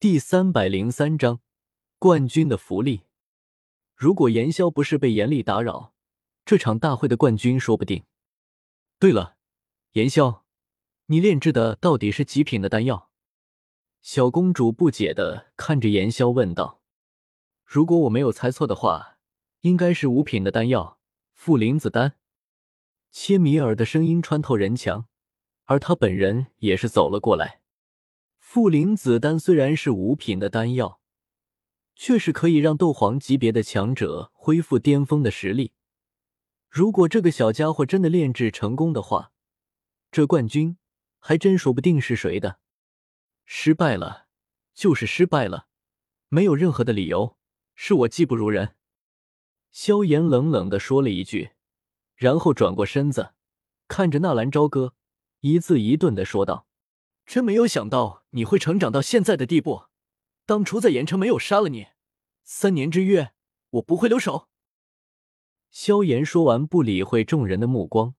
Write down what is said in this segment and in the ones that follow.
第三百零三章冠军的福利。如果炎萧不是被严厉打扰，这场大会的冠军说不定。对了，炎萧，你炼制的到底是几品的丹药？小公主不解的看着炎萧问道。如果我没有猜错的话，应该是五品的丹药——复灵子丹。切米尔的声音穿透人墙，而他本人也是走了过来。负灵子丹虽然是五品的丹药，却是可以让斗皇级别的强者恢复巅峰的实力。如果这个小家伙真的炼制成功的话，这冠军还真说不定是谁的。失败了，就是失败了，没有任何的理由，是我技不如人。萧炎冷冷的说了一句。然后转过身子，看着纳兰朝歌，一字一顿的说道：“真没有想到你会成长到现在的地步。当初在盐城没有杀了你，三年之约我不会留手。”萧炎说完，不理会众人的目光，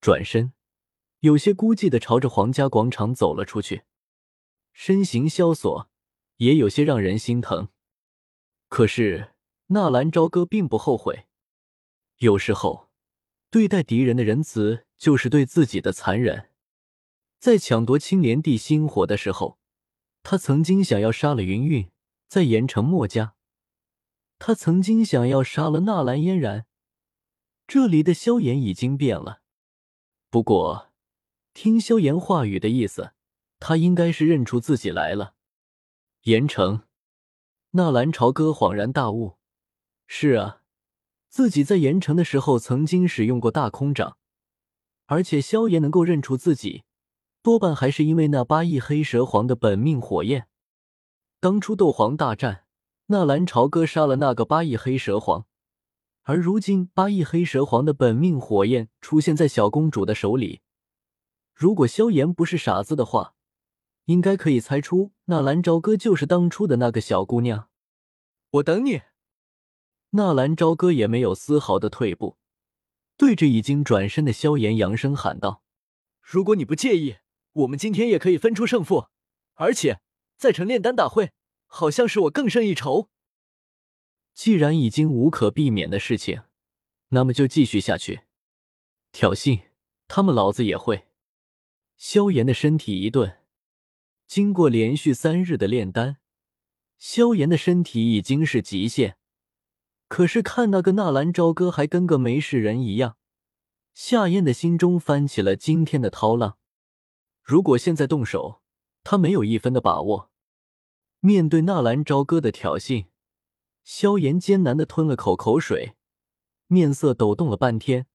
转身，有些孤寂的朝着皇家广场走了出去，身形萧索，也有些让人心疼。可是纳兰朝歌并不后悔，有时候。对待敌人的仁慈，就是对自己的残忍。在抢夺青莲地心火的时候，他曾经想要杀了云韵，在盐城墨家；他曾经想要杀了纳兰嫣然。这里的萧炎已经变了。不过，听萧炎话语的意思，他应该是认出自己来了。盐城，纳兰朝歌恍然大悟：是啊。自己在盐城的时候曾经使用过大空掌，而且萧炎能够认出自己，多半还是因为那八翼黑蛇皇的本命火焰。当初斗皇大战，纳兰朝歌杀了那个八翼黑蛇皇，而如今八翼黑蛇皇的本命火焰出现在小公主的手里。如果萧炎不是傻子的话，应该可以猜出纳兰朝歌就是当初的那个小姑娘。我等你。纳兰朝歌也没有丝毫的退步，对着已经转身的萧炎扬声喊道：“如果你不介意，我们今天也可以分出胜负。而且在成炼丹大会，好像是我更胜一筹。既然已经无可避免的事情，那么就继续下去。挑衅他们，老子也会。”萧炎的身体一顿，经过连续三日的炼丹，萧炎的身体已经是极限。可是看那个纳兰朝歌还跟个没事人一样，夏燕的心中翻起了惊天的涛浪。如果现在动手，他没有一分的把握。面对纳兰朝歌的挑衅，萧炎艰难的吞了口口水，面色抖动了半天，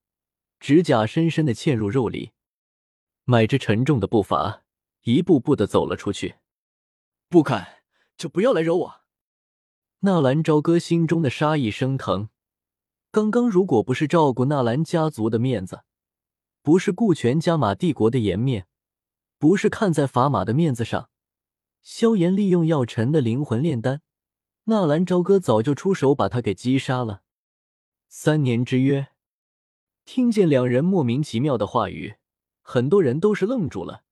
指甲深深的嵌入肉里，迈着沉重的步伐，一步步的走了出去。不敢，就不要来惹我。纳兰朝歌心中的杀意升腾。刚刚如果不是照顾纳兰家族的面子，不是顾全加玛帝国的颜面，不是看在砝码的面子上，萧炎利用药尘的灵魂炼丹，纳兰朝歌早就出手把他给击杀了。三年之约，听见两人莫名其妙的话语，很多人都是愣住了。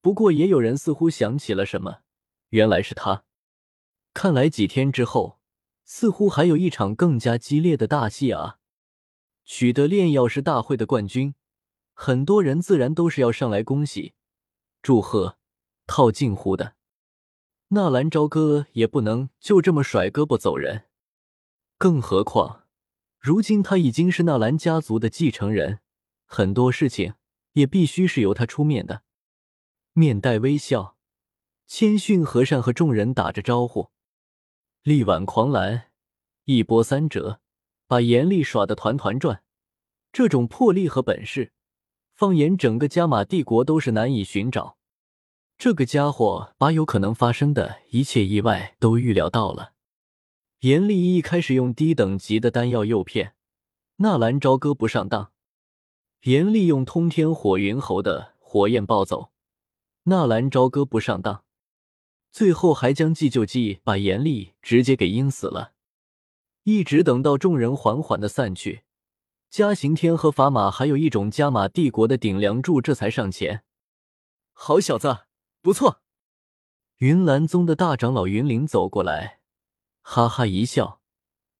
不过也有人似乎想起了什么，原来是他。看来几天之后，似乎还有一场更加激烈的大戏啊！取得炼药师大会的冠军，很多人自然都是要上来恭喜、祝贺、套近乎的。纳兰朝歌也不能就这么甩胳膊走人，更何况如今他已经是纳兰家族的继承人，很多事情也必须是由他出面的。面带微笑，谦逊和善和众人打着招呼。力挽狂澜，一波三折，把严厉耍得团团转。这种魄力和本事，放眼整个加玛帝国都是难以寻找。这个家伙把有可能发生的一切意外都预料到了。严厉一开始用低等级的丹药诱骗纳兰朝歌不上当，严厉用通天火云猴的火焰暴走，纳兰朝歌不上当。最后还将计就计把严厉直接给阴死了。一直等到众人缓缓的散去，嘉刑天和法玛还有一种加玛帝国的顶梁柱这才上前。好小子，不错。云岚宗的大长老云灵走过来，哈哈一笑，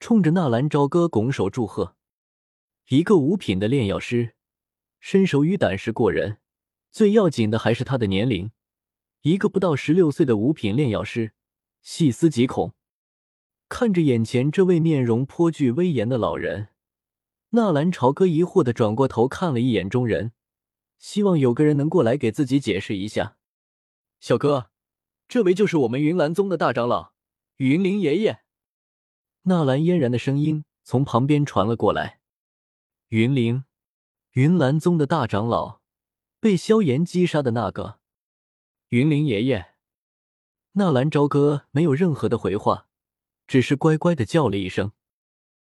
冲着纳兰朝歌拱手祝贺。一个五品的炼药师，身手与胆识过人，最要紧的还是他的年龄。一个不到十六岁的五品炼药师，细思极恐。看着眼前这位面容颇具威严的老人，纳兰朝歌疑惑的转过头看了一眼众人，希望有个人能过来给自己解释一下。小哥。这位就是我们云岚宗的大长老，云灵爷爷。纳兰嫣然的声音从旁边传了过来。云灵，云岚宗的大长老，被萧炎击杀的那个。云灵爷爷。纳兰朝歌没有任何的回话，只是乖乖的叫了一声：“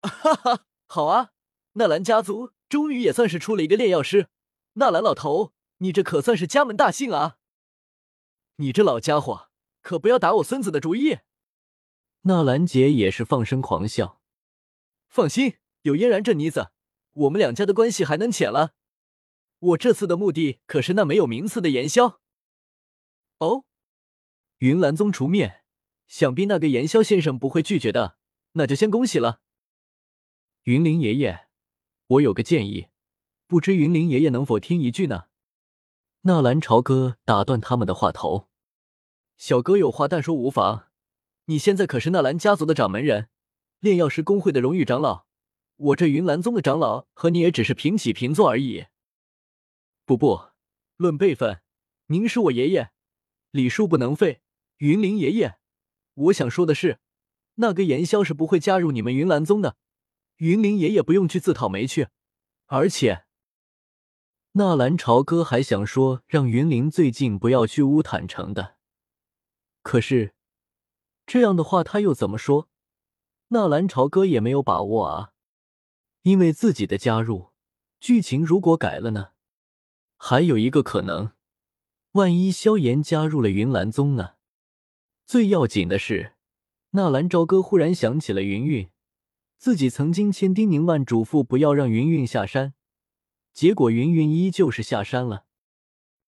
哈哈，好啊！纳兰家族终于也算是出了一个炼药师。纳兰老头，你这可算是家门大幸啊！”你这老家伙，可不要打我孙子的主意！纳兰杰也是放声狂笑。放心，有嫣然这妮子，我们两家的关系还能浅了？我这次的目的可是那没有名次的炎萧。哦，云岚宗出面，想必那个炎萧先生不会拒绝的，那就先恭喜了。云灵爷爷，我有个建议，不知云灵爷爷能否听一句呢？纳兰朝歌打断他们的话头：“小哥有话但说无妨。你现在可是纳兰家族的掌门人，炼药师公会的荣誉长老。我这云岚宗的长老和你也只是平起平坐而已。不不，论辈分，您是我爷爷，礼数不能废。云灵爷爷，我想说的是，那个炎萧是不会加入你们云岚宗的。云灵爷爷不用去自讨没趣，而且……”纳兰朝歌还想说让云灵最近不要去乌坦城的，可是这样的话他又怎么说？纳兰朝歌也没有把握啊，因为自己的加入，剧情如果改了呢？还有一个可能，万一萧炎加入了云岚宗呢？最要紧的是，纳兰朝歌忽然想起了云韵，自己曾经千叮咛万嘱咐不要让云韵下山。结果云云依旧是下山了，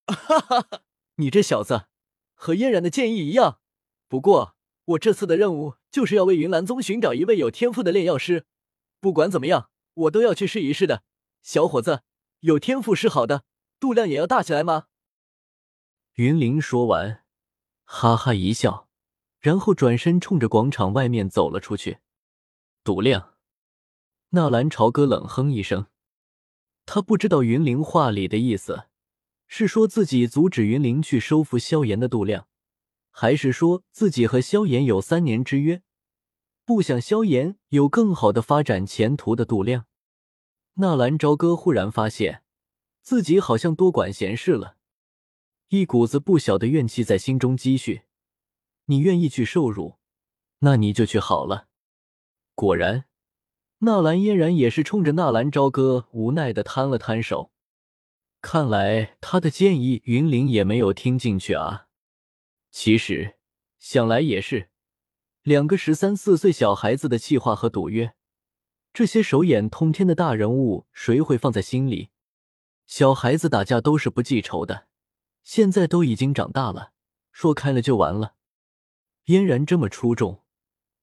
哈哈哈！你这小子和嫣然的建议一样。不过我这次的任务就是要为云岚宗寻找一位有天赋的炼药师，不管怎么样，我都要去试一试的。小伙子，有天赋是好的，度量也要大起来吗？云灵说完，哈哈一笑，然后转身冲着广场外面走了出去。度量，纳兰朝歌冷哼一声。他不知道云灵话里的意思，是说自己阻止云灵去收服萧炎的度量，还是说自己和萧炎有三年之约，不想萧炎有更好的发展前途的度量？纳兰朝歌忽然发现自己好像多管闲事了，一股子不小的怨气在心中积蓄。你愿意去受辱，那你就去好了。果然。纳兰嫣然也是冲着纳兰朝歌无奈的摊了摊手，看来他的建议云灵也没有听进去啊。其实想来也是，两个十三四岁小孩子的气话和赌约，这些手眼通天的大人物谁会放在心里？小孩子打架都是不记仇的，现在都已经长大了，说开了就完了。嫣然这么出众，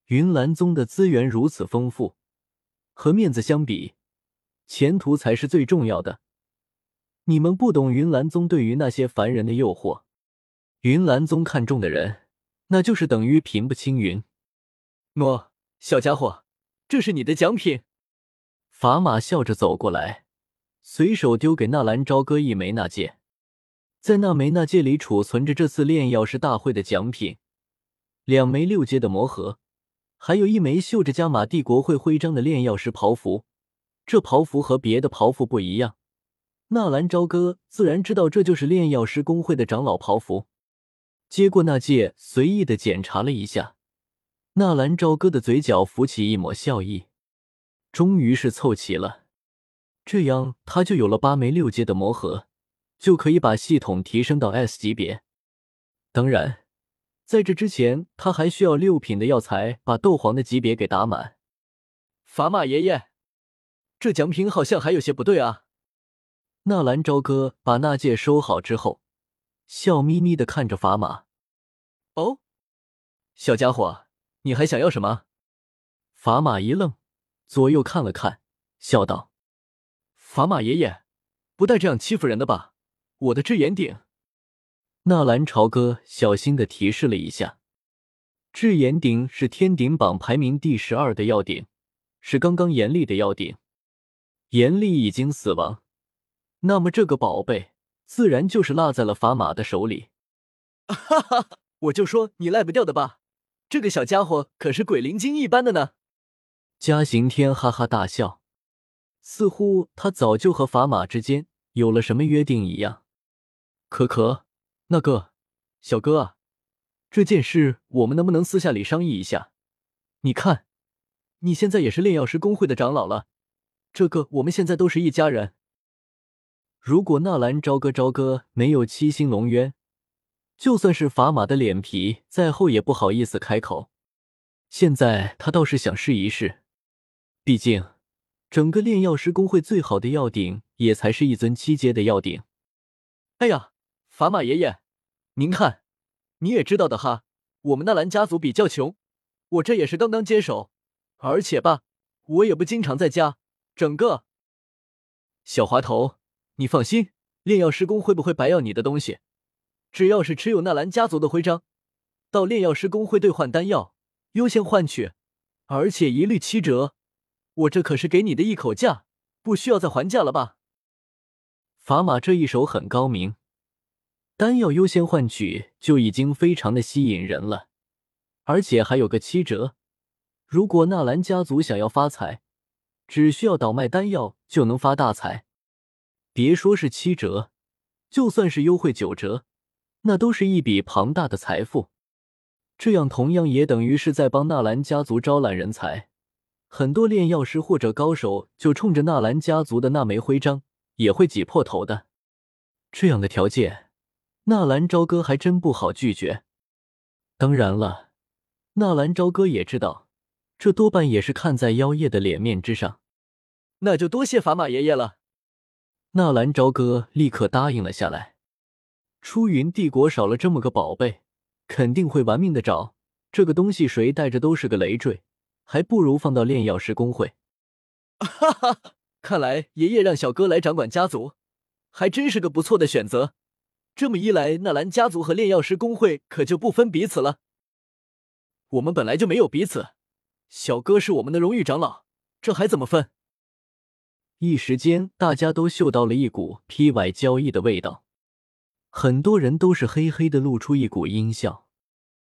云岚宗的资源如此丰富。和面子相比，前途才是最重要的。你们不懂云岚宗对于那些凡人的诱惑。云岚宗看中的人，那就是等于平步青云。喏，小家伙，这是你的奖品。法马笑着走过来，随手丢给纳兰朝歌一枚纳戒。在那枚纳戒里储存着这次炼药师大会的奖品：两枚六阶的魔盒。还有一枚绣着加玛帝国会徽章的炼药师袍服，这袍服和别的袍服不一样。纳兰朝歌自然知道这就是炼药师工会的长老袍服。接过那戒，随意的检查了一下，纳兰朝歌的嘴角浮起一抹笑意，终于是凑齐了。这样他就有了八枚六阶的魔盒，就可以把系统提升到 S 级别。当然。在这之前，他还需要六品的药材把斗皇的级别给打满。法马爷爷，这奖品好像还有些不对啊！纳兰朝歌把那戒收好之后，笑眯眯的看着法马。哦，小家伙，你还想要什么？法马一愣，左右看了看，笑道：“法马爷爷，不带这样欺负人的吧？我的智眼鼎。”纳兰朝歌小心的提示了一下：“智眼鼎是天鼎榜排名第十二的药鼎，是刚刚严厉的药鼎。严厉已经死亡，那么这个宝贝自然就是落在了法马的手里。”哈哈，我就说你赖不掉的吧！这个小家伙可是鬼灵精一般的呢。嘉刑天哈哈大笑，似乎他早就和法马之间有了什么约定一样。可可，那个小哥啊，这件事我们能不能私下里商议一下？你看，你现在也是炼药师公会的长老了，这个我们现在都是一家人。如果纳兰朝歌朝歌没有七星龙渊，就算是法马的脸皮再厚，也不好意思开口。现在他倒是想试一试。毕竟，整个炼药师公会最好的药鼎也才是一尊七阶的药鼎。哎呀，法马爷爷，您看，你也知道的哈，我们纳兰家族比较穷，我这也是刚刚接手，而且吧，我也不经常在家。整个小滑头，你放心，炼药师公会不会白要你的东西？只要是持有纳兰家族的徽章，到炼药师公会兑换丹药，优先换取，而且一律七折。我这可是给你的一口价，不需要再还价了吧？法马这一手很高明，丹药优先换取就已经非常的吸引人了，而且还有个七折。如果纳兰家族想要发财，只需要倒卖丹药就能发大财。别说是七折，就算是优惠九折，那都是一笔庞大的财富。这样同样也等于是在帮纳兰家族招揽人才。很多炼药师或者高手就冲着纳兰家族的那枚徽章也会挤破头的。这样的条件，纳兰朝歌还真不好拒绝。当然了，纳兰朝歌也知道，这多半也是看在妖夜的脸面之上。那就多谢法马爷爷了。纳兰朝歌立刻答应了下来。出云帝国少了这么个宝贝，肯定会玩命的找。这个东西谁带着都是个累赘。还不如放到炼药师公会。哈哈，看来爷爷让小哥来掌管家族，还真是个不错的选择。这么一来，纳兰家族和炼药师公会可就不分彼此了。我们本来就没有彼此，小哥是我们的荣誉长老，这还怎么分？一时间，大家都嗅到了一股 P Y 交易的味道，很多人都是嘿嘿的露出一股阴笑。